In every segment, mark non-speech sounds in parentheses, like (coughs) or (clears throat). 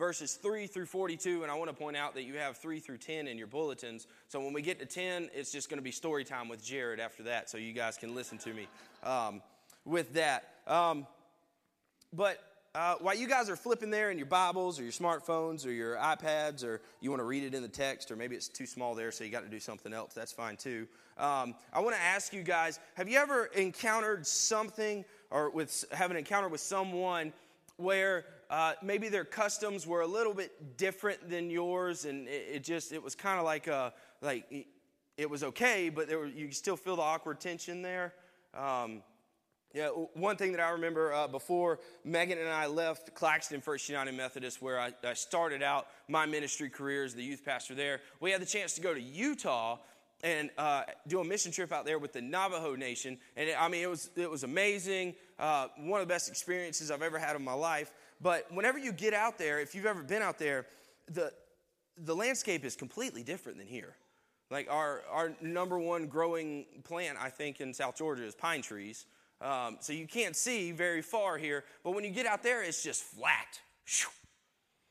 verses 3 through 42, and I want to point out that you have 3 through 10 in your bulletins. So when we get to 10, it's just going to be story time with Jared after that, so you guys can listen to me um, with that. Um, but uh, while you guys are flipping there in your Bibles or your smartphones or your iPads, or you want to read it in the text, or maybe it's too small there, so you got to do something else, that's fine too. Um, I want to ask you guys have you ever encountered something or with, have an encounter with someone where uh, maybe their customs were a little bit different than yours, and it, it just, it was kind of like, a, like it was okay, but there were, you still feel the awkward tension there? Um, yeah, one thing that I remember uh, before Megan and I left Claxton First United Methodist, where I, I, started out my ministry career as the youth pastor there, we had the chance to go to Utah and uh, do a mission trip out there with the Navajo Nation. And it, I mean, it was, it was amazing, uh, one of the best experiences I've ever had in my life. But whenever you get out there, if you've ever been out there, the, the landscape is completely different than here. Like our, our number one growing plant, I think, in South Georgia is pine trees. Um, so you can't see very far here, but when you get out there, it's just flat.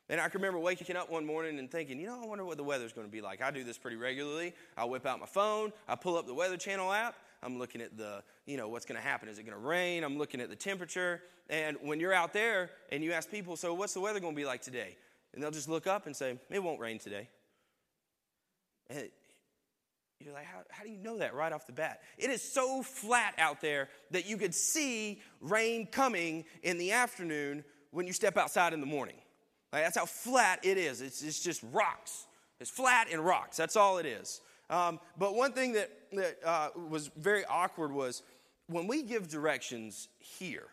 And I can remember waking up one morning and thinking, you know, I wonder what the weather's going to be like. I do this pretty regularly. I whip out my phone, I pull up the Weather Channel app. I'm looking at the, you know, what's going to happen. Is it going to rain? I'm looking at the temperature. And when you're out there and you ask people, so what's the weather going to be like today? And they'll just look up and say, it won't rain today. And you're like, how, how do you know that right off the bat? It is so flat out there that you could see rain coming in the afternoon when you step outside in the morning. Like, that's how flat it is. It's, it's just rocks. It's flat and rocks. That's all it is. Um, but one thing that, that uh, was very awkward was when we give directions here,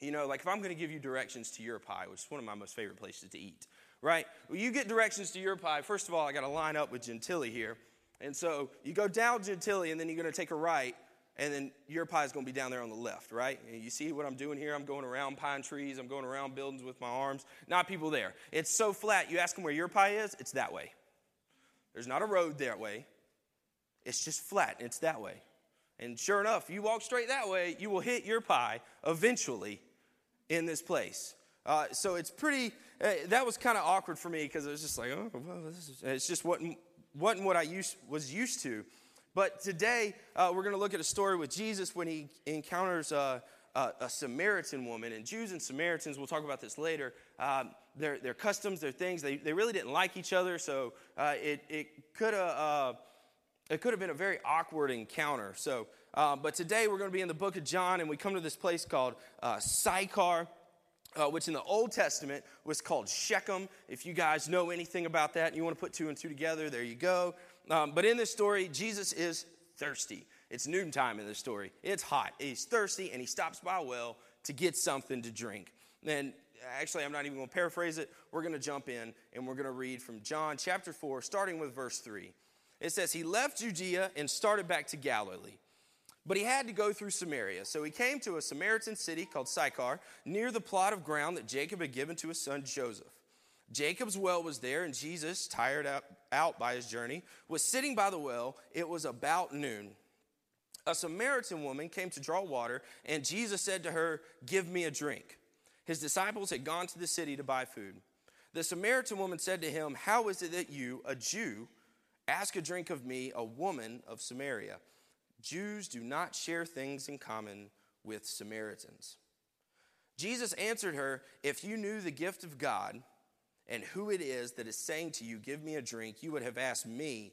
you know, like if I'm going to give you directions to your pie, which is one of my most favorite places to eat, right? Well, you get directions to your pie. First of all, I got to line up with Gentilly here. And so you go down Gentilly, and then you're going to take a right, and then your pie is going to be down there on the left, right? And you see what I'm doing here? I'm going around pine trees, I'm going around buildings with my arms. Not people there. It's so flat. You ask them where your pie is, it's that way. There's not a road that way. It's just flat. It's that way. And sure enough, you walk straight that way, you will hit your pie eventually in this place. Uh, so it's pretty, uh, that was kind of awkward for me because it was just like, oh, well, this is, it's just what wasn't what I used, was used to. But today, uh, we're going to look at a story with Jesus when he encounters a, Samaritan woman. And Jews and Samaritans, we'll talk about this later, um, their, their customs, their things, they, they really didn't like each other. So uh, it, it could have. Uh, it could have been a very awkward encounter. So, uh, but today we're going to be in the book of John, and we come to this place called uh, Sychar uh, which in the Old Testament was called Shechem. If you guys know anything about that and you want to put two and two together, there you go. Um, but in this story, Jesus is thirsty. It's noontime in this story. It's hot. He's thirsty and he stops by a well to get something to drink. And actually, I'm not even going to paraphrase it. We're going to jump in and we're going to read from John chapter 4, starting with verse 3. It says, He left Judea and started back to Galilee but he had to go through Samaria. So he came to a Samaritan city called Sychar, near the plot of ground that Jacob had given to his son Joseph. Jacob's well was there, and Jesus, tired out, out by his journey, was sitting by the well. It was about noon. A Samaritan woman came to draw water, and Jesus said to her, Give me a drink. His disciples had gone to the city to buy food. The Samaritan woman said to him, How is it that you, a Jew, ask a drink of me, a woman of Samaria? Jews do not share things in common with Samaritans. Jesus answered her, If you knew the gift of God and who it is that is saying to you, Give me a drink, you would have asked me,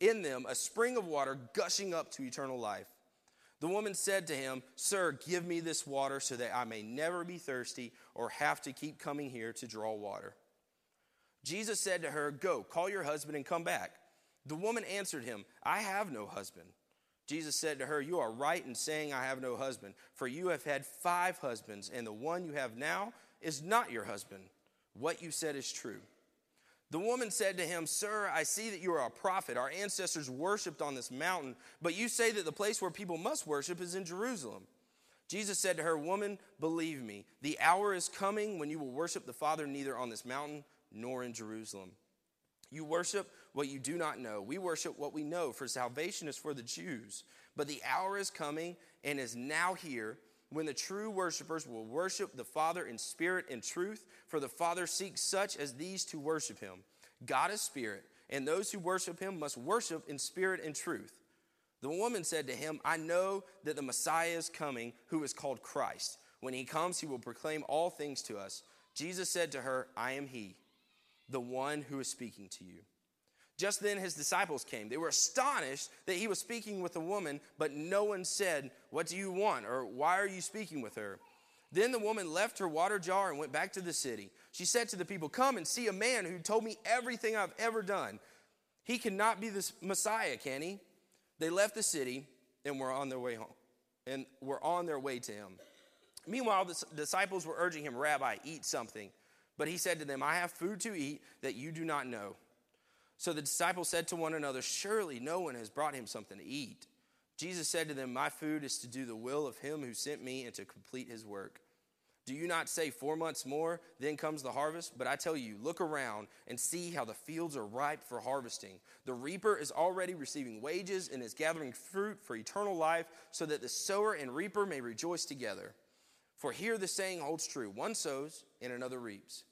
in them a spring of water gushing up to eternal life. The woman said to him, Sir, give me this water so that I may never be thirsty or have to keep coming here to draw water. Jesus said to her, Go, call your husband and come back. The woman answered him, I have no husband. Jesus said to her, You are right in saying, I have no husband, for you have had five husbands, and the one you have now is not your husband. What you said is true. The woman said to him, Sir, I see that you are a prophet. Our ancestors worshiped on this mountain, but you say that the place where people must worship is in Jerusalem. Jesus said to her, Woman, believe me, the hour is coming when you will worship the Father neither on this mountain nor in Jerusalem. You worship what you do not know. We worship what we know, for salvation is for the Jews. But the hour is coming and is now here when the true worshipers will worship the Father in spirit and truth, for the Father seeks such as these to worship him. God is spirit, and those who worship him must worship in spirit and truth. The woman said to him, I know that the Messiah is coming, who is called Christ. When he comes, he will proclaim all things to us. Jesus said to her, I am he, the one who is speaking to you. Just then his disciples came. They were astonished that he was speaking with a woman, but no one said, What do you want? or Why are you speaking with her? Then the woman left her water jar and went back to the city. She said to the people, Come and see a man who told me everything I've ever done. He cannot be the Messiah, can he? They left the city and were on their way home, and were on their way to him. Meanwhile, the disciples were urging him, Rabbi, eat something. But he said to them, I have food to eat that you do not know. So the disciples said to one another, Surely no one has brought him something to eat. Jesus said to them, My food is to do the will of him who sent me and to complete his work. Do you not say four months more, then comes the harvest? But I tell you, look around and see how the fields are ripe for harvesting. The reaper is already receiving wages and is gathering fruit for eternal life, so that the sower and reaper may rejoice together. For here the saying holds true one sows and another reaps.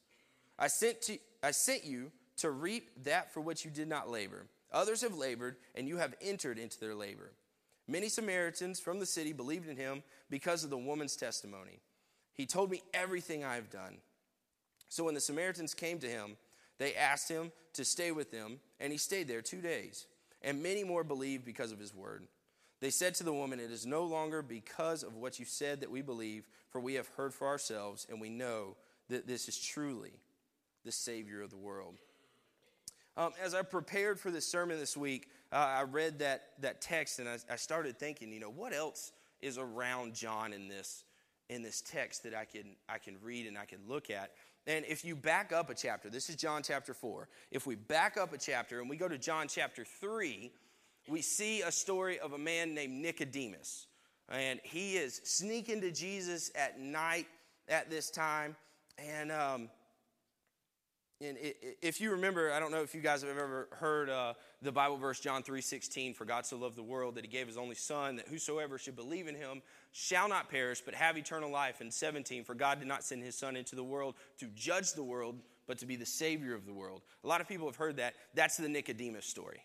I sent, to, I sent you to reap that for which you did not labor. Others have labored, and you have entered into their labor. Many Samaritans from the city believed in him because of the woman's testimony. He told me everything I have done. So when the Samaritans came to him, they asked him to stay with them, and he stayed there two days. And many more believed because of his word. They said to the woman, It is no longer because of what you said that we believe, for we have heard for ourselves, and we know that this is truly the Savior of the world. Um, as I prepared for this sermon this week, uh, I read that, that text and I, I, started thinking, you know, what else is around John in this, in this text that I can, I can read and I can look at? And if you back up a chapter, this is John chapter 4. If we back up a chapter and we go to John chapter 3, we see a story of a man named Nicodemus. And he is sneaking to Jesus at night at this time. And um, and if you remember, I don't know if you guys have ever heard uh, the Bible verse John 3:16, "For God so loved the world that He gave His only Son, that whosoever should believe in Him shall not perish, but have eternal life." And 17, "For God did not send His Son into the world to judge the world, but to be the Savior of the world." A lot of people have heard that. That's the Nicodemus story.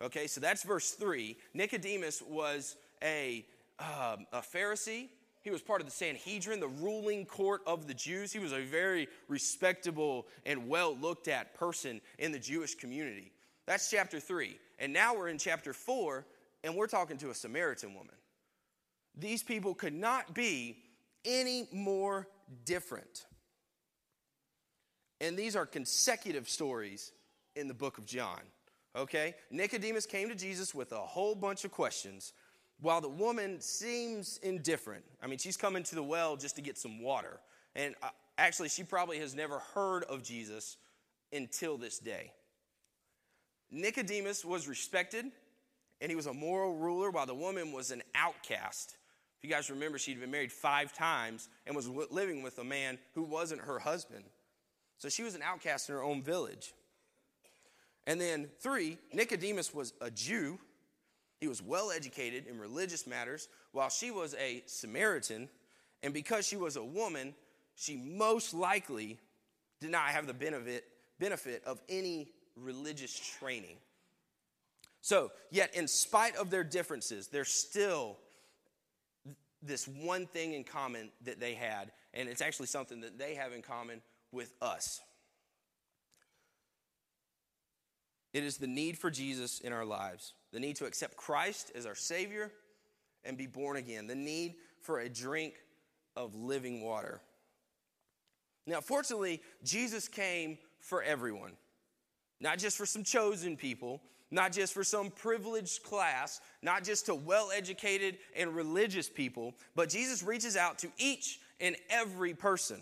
Okay, so that's verse three. Nicodemus was a um, a Pharisee he was part of the Sanhedrin, the ruling court of the Jews. He was a very respectable and well looked at person in the Jewish community. That's chapter three. And now we're in chapter four, and we're talking to a Samaritan woman. These people could not be any more different. And these are consecutive stories in the book of John. Okay? Nicodemus came to Jesus with a whole bunch of questions while the woman seems indifferent. I mean, she's coming to the well just to get some water. And uh, actually, she probably has never heard of Jesus until this day. Nicodemus was respected and he was a moral ruler, while the woman was an outcast. If you guys remember, she'd been married five times and was living with a man who wasn't her husband. So she was an outcast in her own village. And then, three, Nicodemus was a Jew he was well educated in religious matters, while she was a Samaritan. And because she was a woman, she most likely did not have the benefit, benefit of any religious training. So, yet, in spite of their differences, there's still this one thing in common that they had, and it's actually something that they have in common with us. It is the need for Jesus in our lives, the need to accept Christ as our Savior and be born again, the need for a drink of living water. Now, fortunately, Jesus came for everyone, not just for some chosen people, not just for some privileged class, not just to well educated and religious people, but Jesus reaches out to each and every person,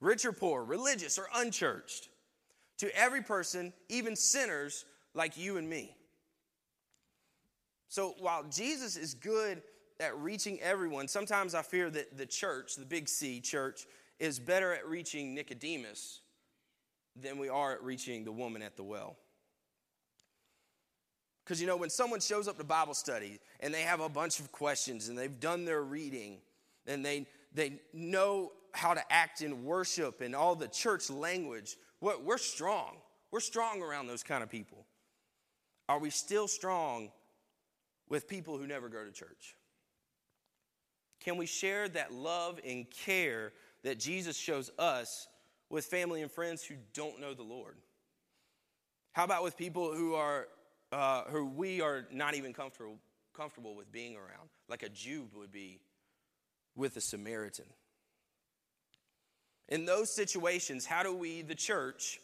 rich or poor, religious or unchurched. to every person, even sinners like you and me. So while Jesus is good at reaching everyone, sometimes I fear that the church, the big C church, is better at reaching Nicodemus than we are at reaching the woman at the well. Because, you know, when someone shows up to Bible study and they have a bunch of questions and they've done their reading and they, they know how to act in worship and all the church language, we're, we're strong. We're strong around those kind of people. Are we still strong with people who never go to church? Can we share that love and care that Jesus shows us with family and friends who don't know the Lord? How about with people who are uh, who we are not even comfortable comfortable with being around, like a Jew would be with a Samaritan? In those situations, how do we, the church,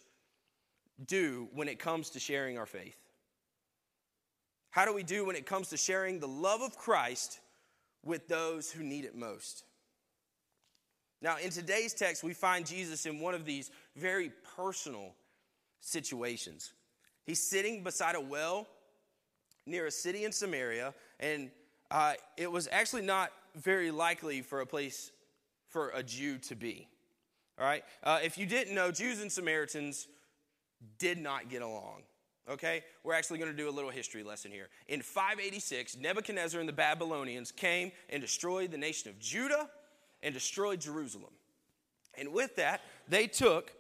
do when it comes to sharing our faith? How do we do when it comes to sharing the love of Christ with those who need it most? Now, in today's text, we find Jesus in one of these very personal situations. He's sitting beside a well near a city in Samaria, and uh, it was actually not very likely for a place for a Jew to be. All right? Uh, if you didn't know, Jews and Samaritans did not get along. Okay? We're actually going to do a little history lesson here. In 586, Nebuchadnezzar and the Babylonians came and destroyed the nation of Judah and destroyed Jerusalem. And with that, they took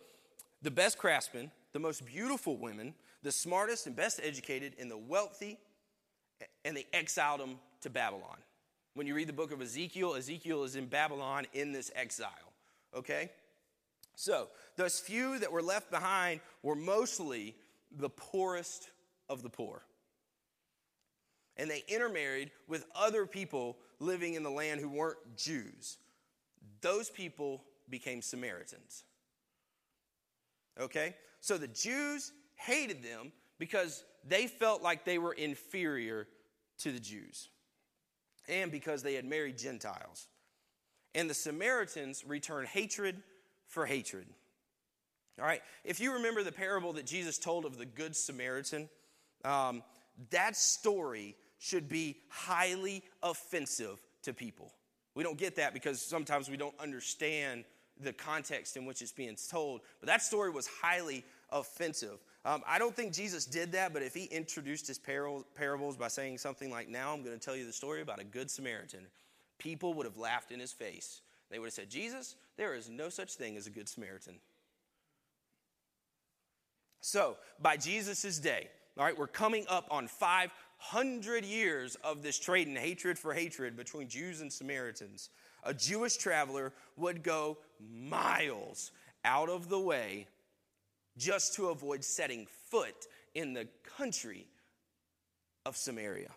the best craftsmen, the most beautiful women, the smartest and best educated, and the wealthy, and they exiled them to Babylon. When you read the book of Ezekiel, Ezekiel is in Babylon in this exile. Okay? So, those few that were left behind were mostly the poorest of the poor. And they intermarried with other people living in the land who weren't Jews those people became Samaritans. Okay? So the Jews hated them because they felt like they were inferior to the Jews and because they had married Gentiles. And the Samaritans returned hatred for hatred. All right? If you remember the parable that Jesus told of the Good Samaritan, um, that story should be highly offensive to people. We don't get that because sometimes we don't understand the context in which it's being told. But that story was highly offensive. Um, I don't think Jesus did that, but if he introduced his parables by saying something like, Now I'm going to tell you the story about a good Samaritan, people would have laughed in his face. They would have said, Jesus, there is no such thing as a good Samaritan. So, by Jesus' day, all right, we're coming up on five hundred years of this trade and hatred for hatred between Jews and Samaritans, a Jewish traveler would go miles out of the way just to avoid setting foot in the country of Samaria.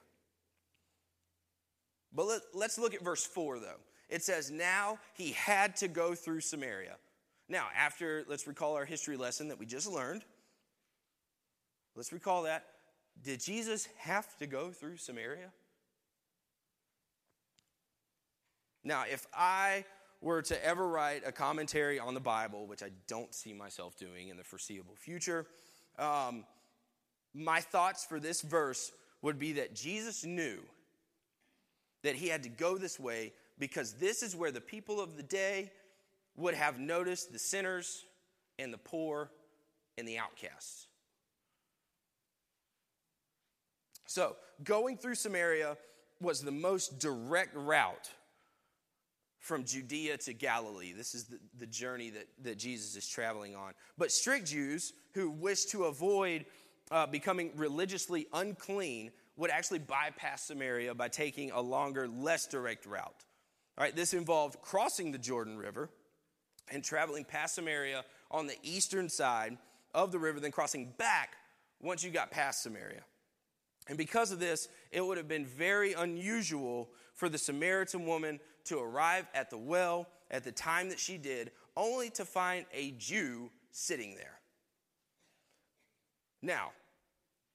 But let, us look at verse 4, though. It says, Now he had to go through Samaria. Now, after, let's recall our history lesson that we just learned. Let's recall that. Did Jesus have to go through Samaria? Now, if I were to ever write a commentary on the Bible, which I don't see myself doing in the foreseeable future, um, my thoughts for this verse would be that Jesus knew that he had to go this way because this is where the people of the day would have noticed the sinners and the poor and the outcasts. So, going through Samaria was the most direct route from Judea to Galilee. This is the, the journey that, that Jesus is traveling on. But strict Jews who wished to avoid uh, becoming religiously unclean would actually bypass Samaria by taking a longer, less direct route. All right, this involved crossing the Jordan River and traveling past Samaria on the eastern side of the river, then crossing back once you got past Samaria. And because of this, it would have been very unusual for the Samaritan woman to arrive at the well at the time that she did, only to find a Jew sitting there. Now,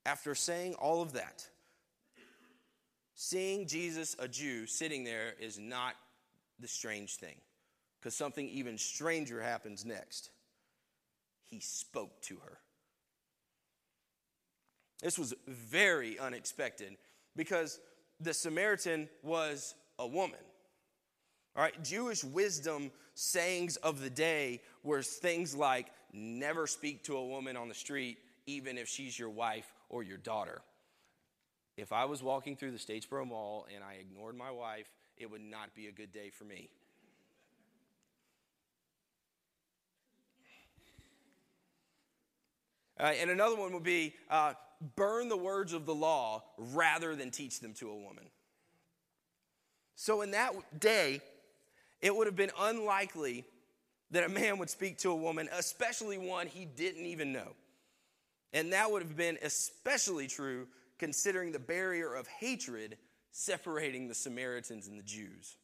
after saying all of that, seeing Jesus, a Jew, sitting there is not the strange thing, because something even stranger happens next. He spoke to her. This was very unexpected because the Samaritan was a woman. All right, Jewish wisdom sayings of the day were things like never speak to a woman on the street, even if she's your wife or your daughter. If I was walking through the Statesboro Mall and I ignored my wife, it would not be a good day for me. Uh, and another one would be uh, burn the words of the law rather than teach them to a woman. So, in that day, it would have been unlikely that a man would speak to a woman, especially one he didn't even know. And that would have been especially true considering the barrier of hatred separating the Samaritans and the Jews.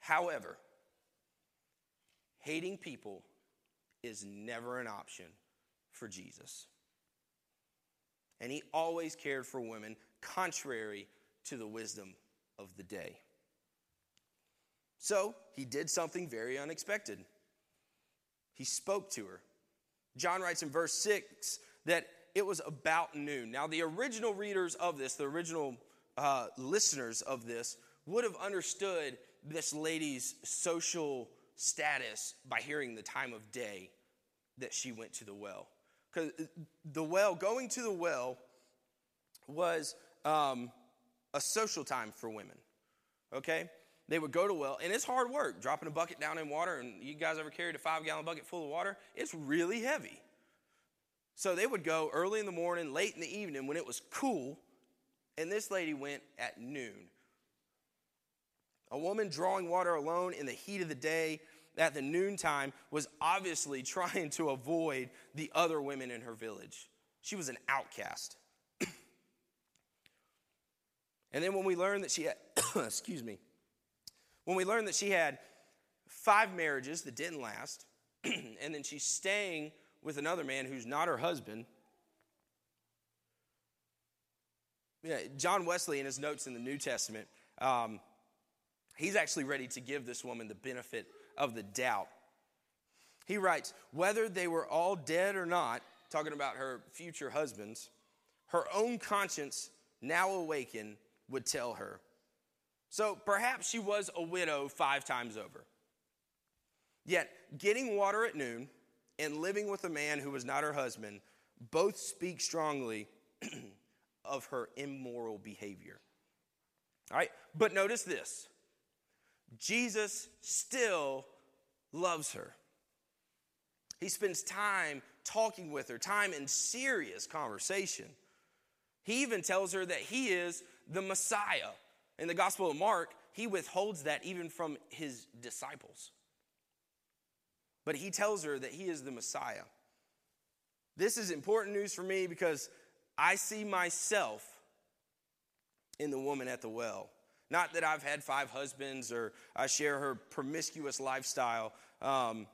However, hating people is never an option for Jesus. And he always cared for women, contrary to the wisdom of the day. So he did something very unexpected. He spoke to her. John writes in verse 6 that it was about noon. Now, the original readers of this, the original uh, listeners of this, would have understood this lady's social status by hearing the time of day that she went to the well. Because the well, going to the well, was um, a social time for women. Okay? They would go to well, and it's hard work dropping a bucket down in water. And you guys ever carried a five gallon bucket full of water? It's really heavy. So they would go early in the morning, late in the evening when it was cool, and this lady went at noon. A woman drawing water alone in the heat of the day at the noontime was obviously (laughs) trying to avoid the other women in her village. She was an outcast. (clears throat) and then when we learned that she had, (coughs) excuse me, when we learned that she had five marriages that didn't last, (clears throat) and then she's staying with another man who's not her husband. Yeah, John Wesley, in his notes in the New Testament, um, he's actually ready to give this woman the benefit of the doubt. He writes, whether they were all dead or not, talking about her future husbands, her own conscience, now awakened, would tell her. So perhaps she was a widow five times over. Yet, getting water at noon and living with a man who was not her husband both speak strongly (clears throat) of her immoral behavior. All right, but notice this Jesus still loves her. He spends time talking with her, time in serious conversation. He even tells her that he is the Messiah. In the Gospel of Mark, he withholds that even from his disciples. But he tells her that he is the Messiah. This is important news for me because I see myself in the woman at the well. Not that I've had five husbands or I share her promiscuous lifestyle, um,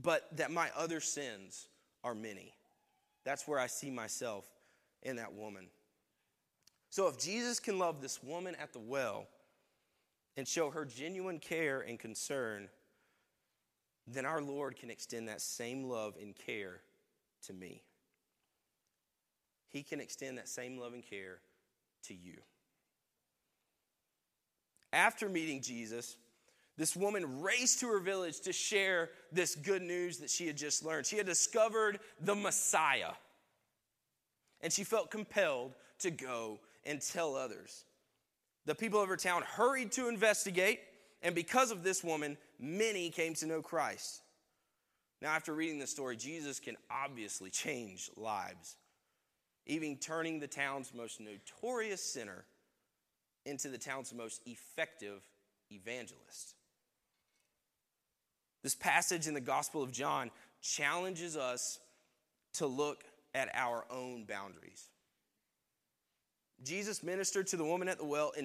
but that my other sins are many. That's where I see myself in that woman. So if Jesus can love this woman at the well and show her genuine care and concern, then our Lord can extend that same love and care to me. He can extend that same love and care to you. After meeting Jesus, this woman raced to her village to share this good news that she had just learned. She had discovered the Messiah, and she felt compelled to go and tell others. The people of her town hurried to investigate, and because of this woman, many came to know Christ. Now, after reading this story, Jesus can obviously change lives, even turning the town's most notorious sinner into the town's most effective evangelist. This passage in the Gospel of John challenges us to look at our own boundaries. Jesus ministered to the woman at the well in